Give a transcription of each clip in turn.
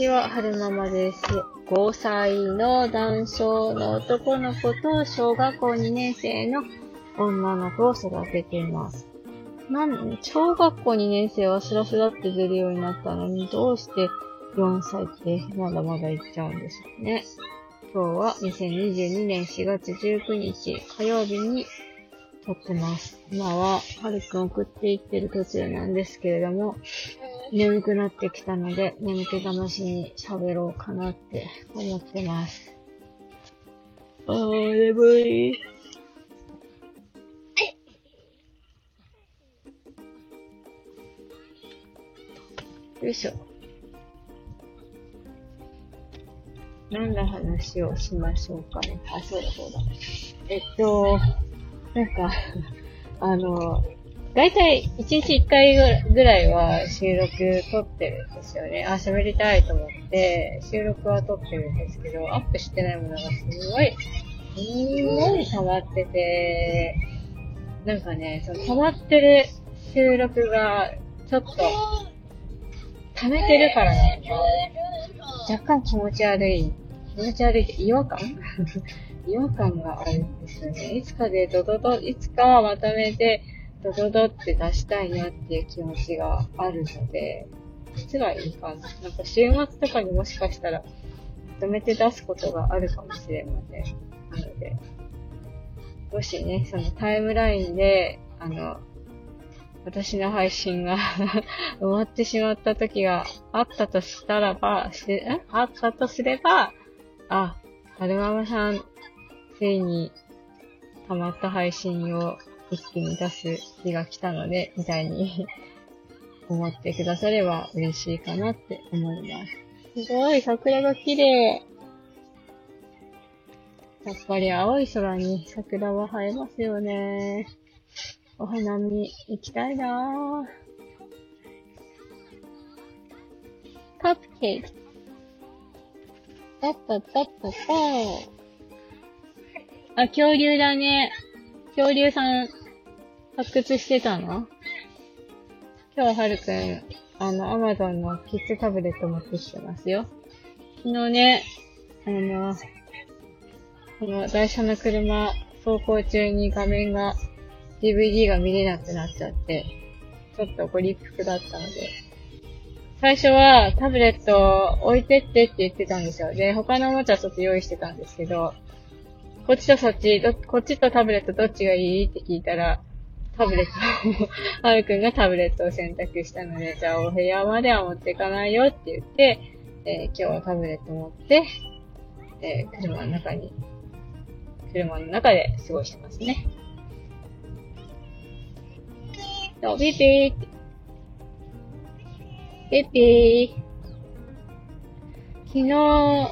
ちは、はるままです。5歳の男性の男の子と小学校2年生の女の子を育てています。なん、小学校2年生はスラスラって出るようになったのに、どうして4歳ってまだまだ行っちゃうんですよね。今日は2022年4月19日火曜日に撮ってます。今は、はるくん送っていってる途中なんですけれども、眠くなってきたので、眠気楽しに喋ろうかなって思ってます。あー、眠い。よいしょ。何の話をしましょうかね。あ、そうだそうだ。えっと、なんかあの、だいたい1日1回ぐらいは収録撮ってるんですよね。あ、喋りたいと思って収録は撮ってるんですけど、アップしてないものがすごい、すごい溜まってて、なんかね、その溜まってる収録がちょっと溜めてるからなんか、若干気持ち悪い。気持ち悪いって違和感？違和感があるんですよね。いつかでドドド、いつかはまとめて、ドドドって出したいなっていう気持ちがあるので、いつがいいかな。なんか週末とかにもしかしたら、まとめて出すことがあるかもしれません。なので、もしね、そのタイムラインで、あの、私の配信が 終わってしまった時があったとしたらば、し、あったとすれば、あ、はるままさん、ついに溜まった配信を一気に出す日が来たので、みたいに 思ってくだされば嬉しいかなって思います。すごい、桜が綺麗。やっぱり青い空に桜は映えますよね。お花見行きたいなぁ。カップケーキ。タッタッタッタッタあ、恐竜だね。恐竜さん、発掘してたの？今日はるくん、あの、アマゾンのキッズタブレット持ってきてますよ。昨日ね、あの、この台車の車、走行中に画面が DVD が見れなくなっちゃって、ちょっとご立腹だったので、最初はタブレットを置いてってって言ってたんですよ。で、他のおもちゃちょっと用意してたんですけど、こっちとそっち、ど、こっちとタブレットどっちがいい？って聞いたら、タブレット、はるくんがタブレットを選択したので、じゃあお部屋までは持っていかないよって言って、えー、今日はタブレット持って、えー、車の中に、車の中で過ごしてますね。そう、ピーピー。ピーピー。昨日、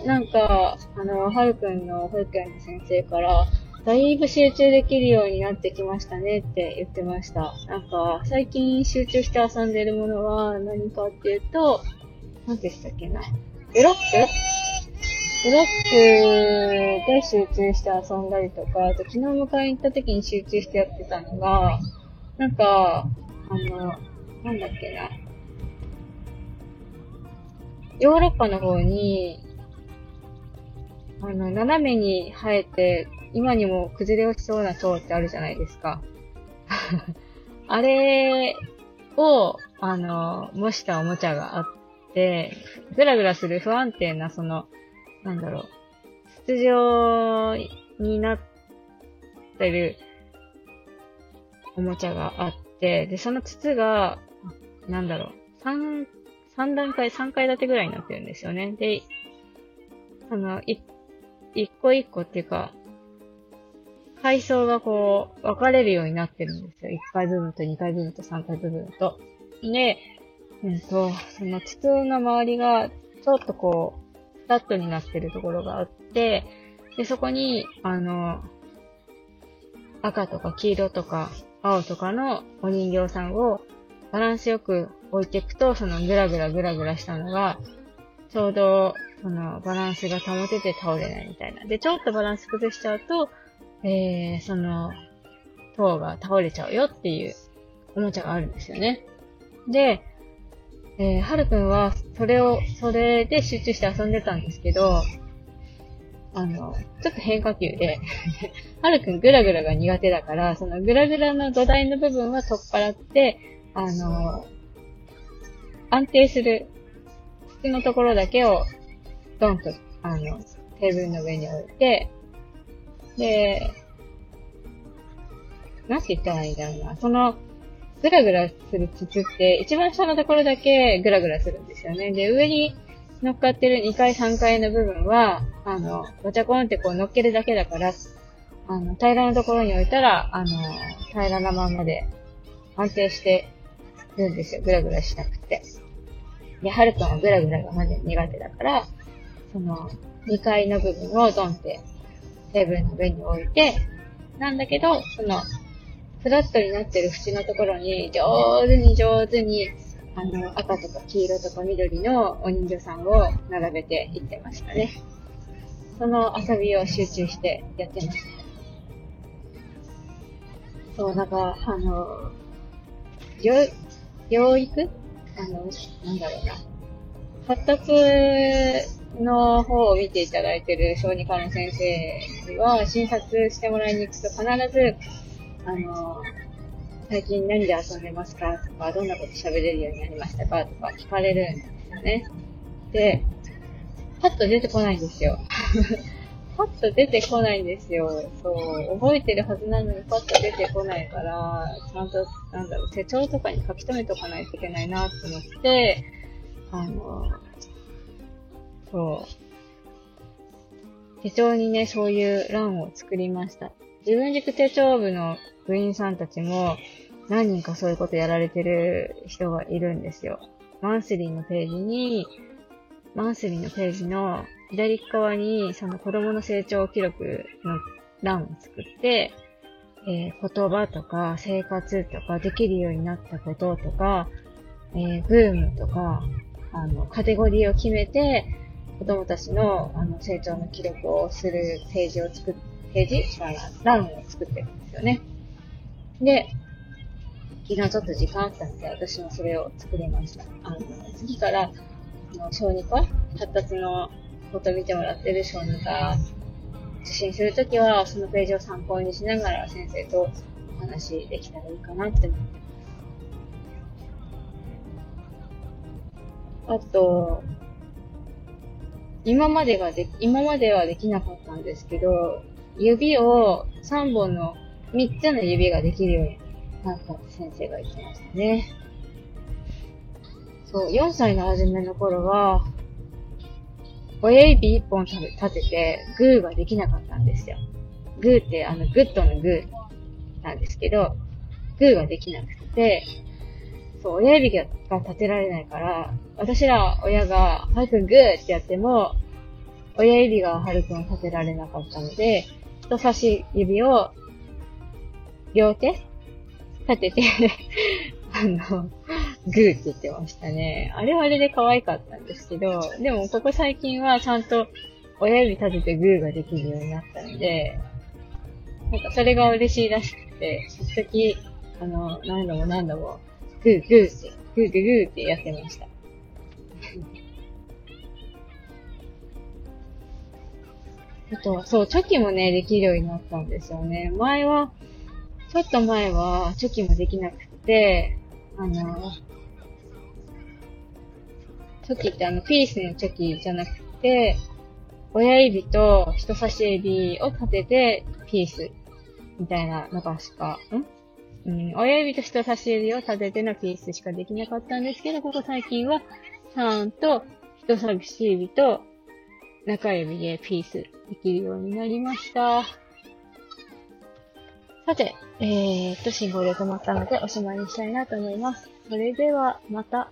なんか、あの、はるくんの保育園の先生から、だいぶ集中できるようになってきましたねって言ってました。なんか、最近集中して遊んでるものは何かっていうと、何でしたっけな。ブロック？ブロックで集中して遊んだりとか、あと昨日迎えに行った時に集中してやってたのが、なんか、あの、なんだっけな。ヨーロッパの方に、あの、斜めに生えて、今にも崩れ落ちそうな塔ってあるじゃないですか。あれを、あの、模したおもちゃがあって、ぐらぐらする不安定な、その、なんだろう、筒状になってるおもちゃがあって、で、その筒が、なんだろう、三、三段階、三階建てぐらいになってるんですよね。で、あの、い、一個一個っていうか、階層がこう、分かれるようになってるんですよ。1階部分と2階部分と3階部分と。で、えっと、その筒の周りが、ちょっとこう、フラットになってるところがあって、で、そこに、あの、赤とか黄色とか青とかのお人形さんをバランスよく置いていくと、そのぐらぐらぐらぐらしたのが、ちょうど、そのバランスが保てて倒れないみたいな。で、ちょっとバランス崩しちゃうと、えー、その、塔が倒れちゃうよっていうおもちゃがあるんですよね。で、えー、はるくんは、それを、それで集中して遊んでたんですけど、あの、ちょっと変化球ではるくんグラグラが苦手だから、そのグラグラの土台の部分は取っ払って、あの、安定する土のところだけを、ドンと、あの、テーブルの上に置いて、で、なんて言ったらいいんだろうな。その、グラグラする筒って、一番下のところだけグラグラするんですよね。で、上に乗っかってる2階3階の部分は、あの、ガチャコンってこう乗っけるだけだから、あの、平らなところに置いたら、あの、平らなままで安定してるんですよ。グラグラしなくて。で、はるくんはグラグラがまず苦手だから、その、2階の部分をドンってテーブルの上に置いて、なんだけど、その、フラットになってる縁のところに、上手に上手に、あの、赤とか黄色とか緑のお人形さんを並べていってましたね。その遊びを集中してやってました。そう、なんか、あの、療、養育？あの、なんだろうな。発達の方を見ていただいてる小児科の先生は、診察してもらいに行くと必ず、あの、最近何で遊んでますか？とか、どんなこと喋れるようになりましたか？とか聞かれるんですよね。で、パッと出てこないんですよ。パッと出てこないんですよ。そう、覚えてるはずなのにパッと出てこないから、ちゃんと、なんだろう、手帳とかに書き留めとかないといけないなと思って、あの、そう。手帳にね、そういう欄を作りました。自分軸手帳部の部員さんたちも何人かそういうことやられてる人がいるんですよ。マンスリーのページに、マンスリーのページの左側にその子供の成長記録の欄を作って、えー、言葉とか生活とかできるようになったこととか、えー、ブームとか、あの、カテゴリーを決めて、子供たちのあの成長の記録をするページを作っ、ページ違うな、欄を作ってるんですよね。で、昨日ちょっと時間あったので、私もそれを作りました。あの、次から、小児科発達のこと見てもらってる小児科受診するときは、そのページを参考にしながら先生とお話できたらいいかなって思ってます。あと、今までがで、今まではできなかったんですけど、指を3本の3つの指ができるようになったって先生が言ってましたね。そう、4歳の初めの頃は、親指一本立てて、グーができなかったんですよ。グーってあの、グッドのグーなんですけど、グーができなくて、そう、親指が立てられないから、私ら親が、はるくんグーってやっても、親指がはるくんを立てられなかったので、人差し指を両手立てて あの、グーって言ってましたね。あれはあれで可愛かったんですけど、でもここ最近はちゃんと親指立ててグーができるようになったので、なんかそれが嬉しいらしくて、一時、あの、何度も何度も、グーグーって、グーグーグーってやってました。あと、そう、チョキもね、できるようになったんですよね。前は、ちょっと前は、チョキもできなくて、あの、チョキってあの、ピースのチョキじゃなくて、親指と人差し指を立てて、ピースみたいなのがしか、ん？うん、親指と人差し指を立ててのピースしかできなかったんですけど、ここ最近は、ちゃんと人差し指と中指でピースできるようになりました。さて、えー、っと、信号で止まったのでおしまいにしたいなと思います。それでは、また。